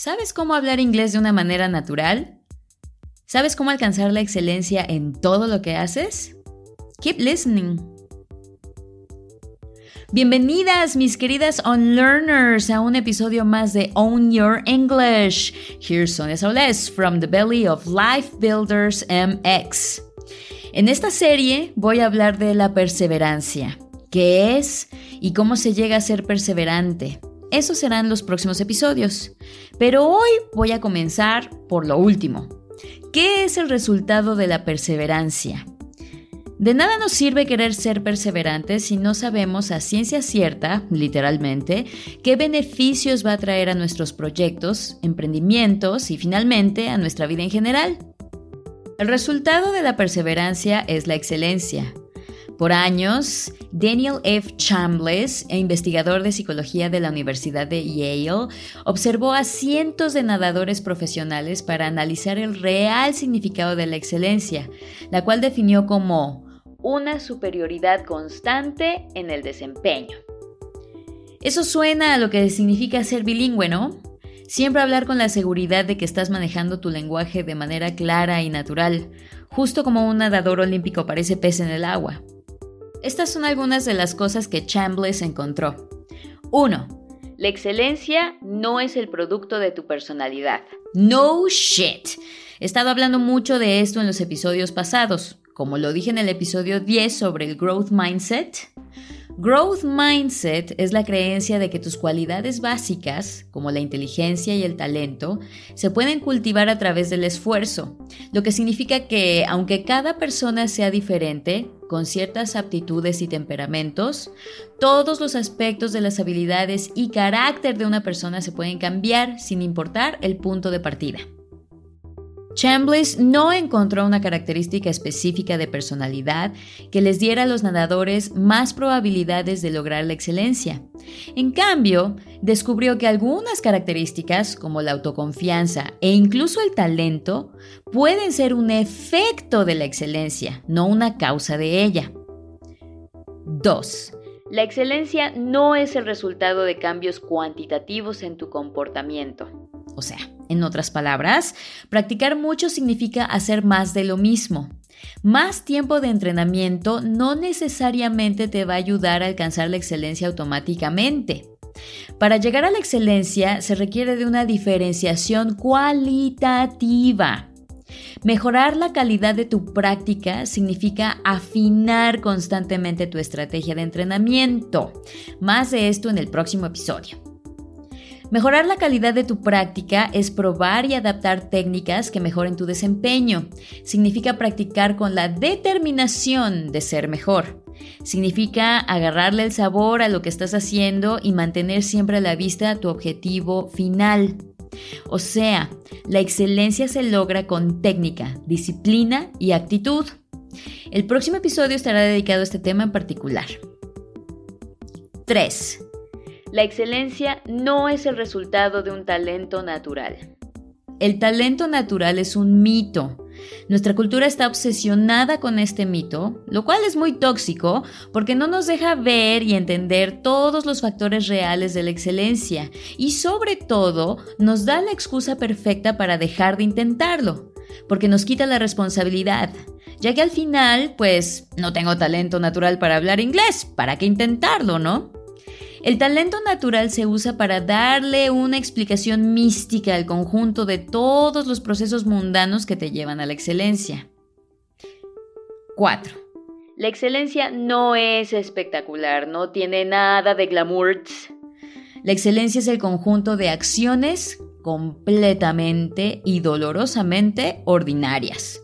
¿Sabes cómo hablar inglés de una manera natural? ¿Sabes cómo alcanzar la excelencia en todo lo que haces? Keep listening. Bienvenidas, mis queridas Unlearners, a un episodio más de Own Your English. Here's Sonia Saules from the belly of Life Builders MX. En esta serie voy a hablar de la perseverancia, qué es y cómo se llega a ser perseverante. Esos serán los próximos episodios. Pero hoy voy a comenzar por lo último. ¿Qué es el resultado de la perseverancia? De nada nos sirve querer ser perseverantes si no sabemos a ciencia cierta, literalmente, qué beneficios va a traer a nuestros proyectos, emprendimientos y finalmente a nuestra vida en general. El resultado de la perseverancia es la excelencia, por años, Daniel F. Chambliss, investigador de psicología de la Universidad de Yale, observó a cientos de nadadores profesionales para analizar el real significado de la excelencia, la cual definió como una superioridad constante en el desempeño. Eso suena a lo que significa ser bilingüe, ¿no? Siempre hablar con la seguridad de que estás manejando tu lenguaje de manera clara y natural, justo como un nadador olímpico parece pez en el agua. Estas son algunas de las cosas que Chambliss encontró. 1. La excelencia no es el producto de tu personalidad. No shit. He estado hablando mucho de esto en los episodios pasados, como lo dije en el episodio 10 sobre el growth mindset. Growth Mindset es la creencia de que tus cualidades básicas, como la inteligencia y el talento, se pueden cultivar a través del esfuerzo, lo que significa que aunque cada persona sea diferente, con ciertas aptitudes y temperamentos, todos los aspectos de las habilidades y carácter de una persona se pueden cambiar sin importar el punto de partida. Chambliss no encontró una característica específica de personalidad que les diera a los nadadores más probabilidades de lograr la excelencia. En cambio, descubrió que algunas características, como la autoconfianza e incluso el talento, pueden ser un efecto de la excelencia, no una causa de ella. 2. La excelencia no es el resultado de cambios cuantitativos en tu comportamiento. O sea, en otras palabras, practicar mucho significa hacer más de lo mismo. Más tiempo de entrenamiento no necesariamente te va a ayudar a alcanzar la excelencia automáticamente. Para llegar a la excelencia se requiere de una diferenciación cualitativa. Mejorar la calidad de tu práctica significa afinar constantemente tu estrategia de entrenamiento. Más de esto en el próximo episodio. Mejorar la calidad de tu práctica es probar y adaptar técnicas que mejoren tu desempeño. Significa practicar con la determinación de ser mejor. Significa agarrarle el sabor a lo que estás haciendo y mantener siempre a la vista tu objetivo final. O sea, la excelencia se logra con técnica, disciplina y actitud. El próximo episodio estará dedicado a este tema en particular. 3. La excelencia no es el resultado de un talento natural. El talento natural es un mito. Nuestra cultura está obsesionada con este mito, lo cual es muy tóxico porque no nos deja ver y entender todos los factores reales de la excelencia y sobre todo nos da la excusa perfecta para dejar de intentarlo, porque nos quita la responsabilidad, ya que al final, pues, no tengo talento natural para hablar inglés, ¿para qué intentarlo, no? El talento natural se usa para darle una explicación mística al conjunto de todos los procesos mundanos que te llevan a la excelencia. 4. La excelencia no es espectacular, no tiene nada de glamour. La excelencia es el conjunto de acciones completamente y dolorosamente ordinarias.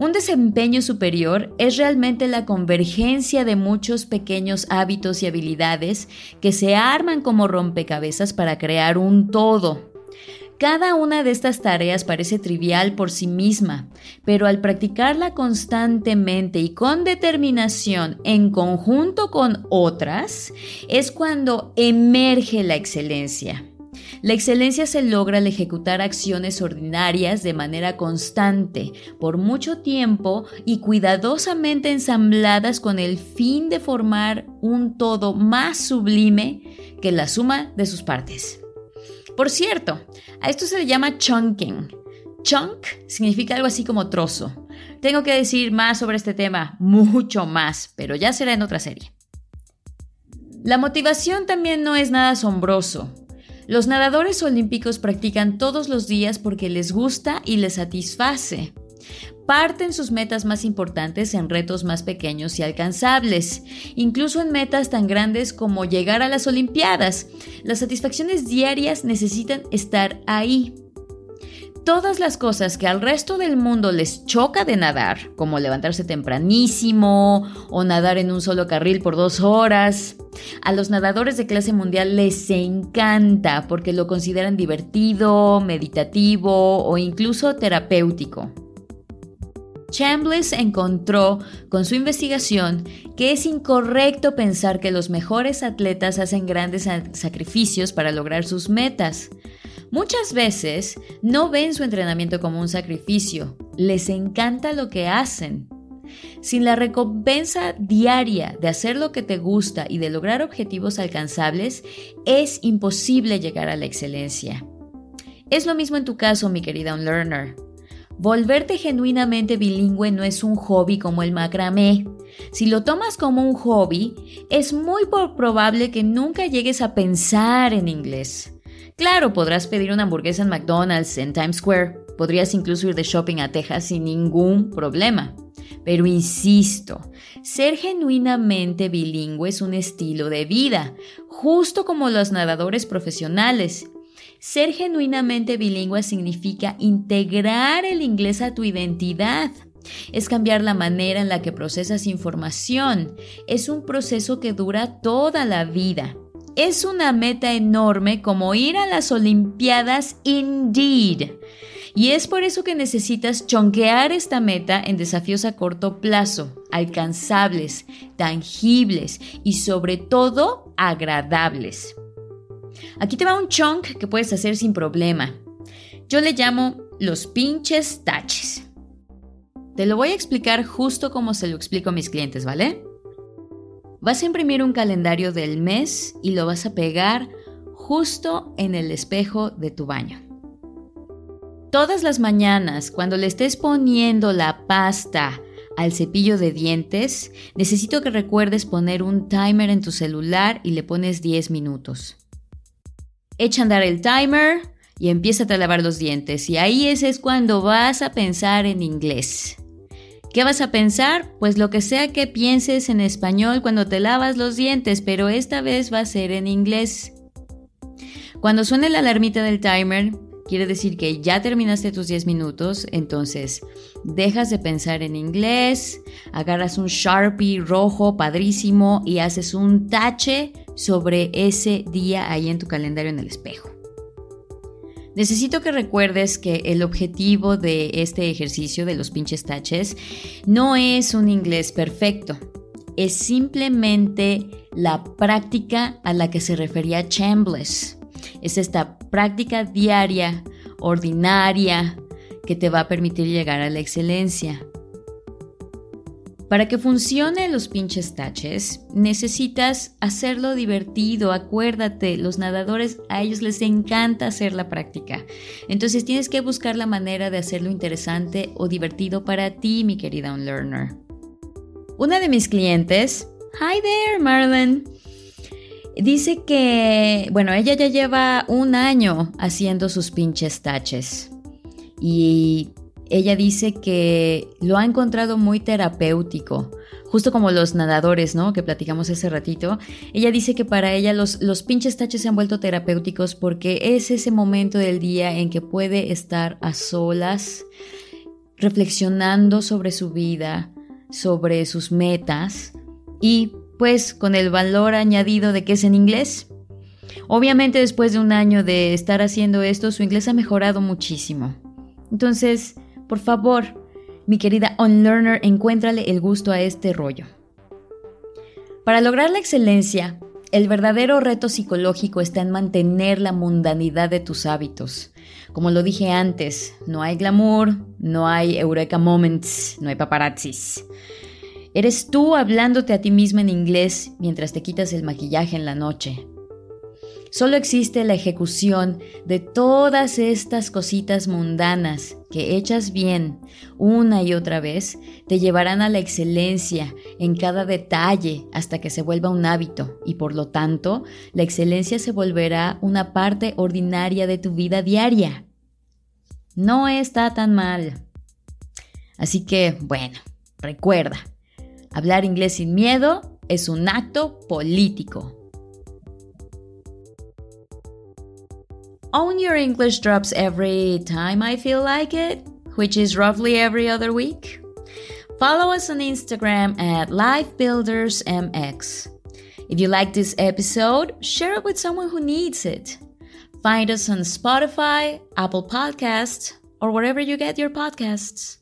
Un desempeño superior es realmente la convergencia de muchos pequeños hábitos y habilidades que se arman como rompecabezas para crear un todo. Cada una de estas tareas parece trivial por sí misma, pero al practicarla constantemente y con determinación en conjunto con otras, es cuando emerge la excelencia. La excelencia se logra al ejecutar acciones ordinarias de manera constante, por mucho tiempo y cuidadosamente ensambladas con el fin de formar un todo más sublime que la suma de sus partes. Por cierto, a esto se le llama chunking. Chunk significa algo así como trozo. Tengo que decir más sobre este tema, mucho más, pero ya será en otra serie. La motivación también no es nada asombroso. Los nadadores olímpicos practican todos los días porque les gusta y les satisface. Parten sus metas más importantes en retos más pequeños y alcanzables, incluso en metas tan grandes como llegar a las Olimpiadas. Las satisfacciones diarias necesitan estar ahí. Todas las cosas que al resto del mundo les choca de nadar, como levantarse tempranísimo o nadar en un solo carril por dos horas, a los nadadores de clase mundial les encanta porque lo consideran divertido, meditativo o incluso terapéutico. Chambliss encontró con su investigación que es incorrecto pensar que los mejores atletas hacen grandes sacrificios para lograr sus metas. Muchas veces no ven su entrenamiento como un sacrificio, les encanta lo que hacen. Sin la recompensa diaria de hacer lo que te gusta y de lograr objetivos alcanzables, es imposible llegar a la excelencia. Es lo mismo en tu caso, mi querida Unlearner. Volverte genuinamente bilingüe no es un hobby como el macramé. Si lo tomas como un hobby, es muy probable que nunca llegues a pensar en inglés. Claro, podrás pedir una hamburguesa en McDonald's en Times Square, podrías incluso ir de shopping a Texas sin ningún problema. Pero insisto, ser genuinamente bilingüe es un estilo de vida, justo como los nadadores profesionales. Ser genuinamente bilingüe significa integrar el inglés a tu identidad. Es cambiar la manera en la que procesas información. Es un proceso que dura toda la vida. Es una meta enorme como ir a las Olimpiadas indeed. Y es por eso que necesitas chonquear esta meta en desafíos a corto plazo, alcanzables, tangibles y sobre todo agradables. Aquí te va un chunk que puedes hacer sin problema. Yo le llamo los pinches taches. Te lo voy a explicar justo como se lo explico a mis clientes, ¿vale? Vas a imprimir un calendario del mes y lo vas a pegar justo en el espejo de tu baño. Todas las mañanas, cuando le estés poniendo la pasta al cepillo de dientes, necesito que recuerdes poner un timer en tu celular y le pones 10 minutos. Echa a andar el timer y empieza a lavar los dientes. Y ahí ese es cuando vas a pensar en inglés. ¿Qué vas a pensar? Pues lo que sea que pienses en español cuando te lavas los dientes, pero esta vez va a ser en inglés. Cuando suene la alarmita del timer, quiere decir que ya terminaste tus 10 minutos, entonces dejas de pensar en inglés, agarras un Sharpie rojo padrísimo y haces un tache sobre ese día ahí en tu calendario en el espejo. Necesito que recuerdes que el objetivo de este ejercicio de los pinches taches no es un inglés perfecto, es simplemente la práctica a la que se refería Chambliss. Es esta práctica diaria, ordinaria, que te va a permitir llegar a la excelencia. Para que funcione los pinches taches, necesitas hacerlo divertido. Acuérdate, los nadadores a ellos les encanta hacer la práctica. Entonces tienes que buscar la manera de hacerlo interesante o divertido para ti, mi querida unlearner. Una de mis clientes, hi there, Marlon, dice que, bueno, ella ya lleva un año haciendo sus pinches taches. Y ella dice que lo ha encontrado muy terapéutico, justo como los nadadores, ¿no? Que platicamos ese ratito. Ella dice que para ella los, los pinches taches se han vuelto terapéuticos porque es ese momento del día en que puede estar a solas, reflexionando sobre su vida, sobre sus metas y pues con el valor añadido de que es en inglés. Obviamente después de un año de estar haciendo esto, su inglés ha mejorado muchísimo. Entonces, por favor, mi querida Unlearner, encuéntrale el gusto a este rollo. Para lograr la excelencia, el verdadero reto psicológico está en mantener la mundanidad de tus hábitos. Como lo dije antes, no hay glamour, no hay eureka moments, no hay paparazzis. Eres tú hablándote a ti misma en inglés mientras te quitas el maquillaje en la noche. Solo existe la ejecución de todas estas cositas mundanas que hechas bien una y otra vez te llevarán a la excelencia en cada detalle hasta que se vuelva un hábito y por lo tanto la excelencia se volverá una parte ordinaria de tu vida diaria. No está tan mal. Así que, bueno, recuerda, hablar inglés sin miedo es un acto político. Own Your English drops every time I feel like it, which is roughly every other week. Follow us on Instagram at LifeBuildersMX. If you like this episode, share it with someone who needs it. Find us on Spotify, Apple Podcasts, or wherever you get your podcasts.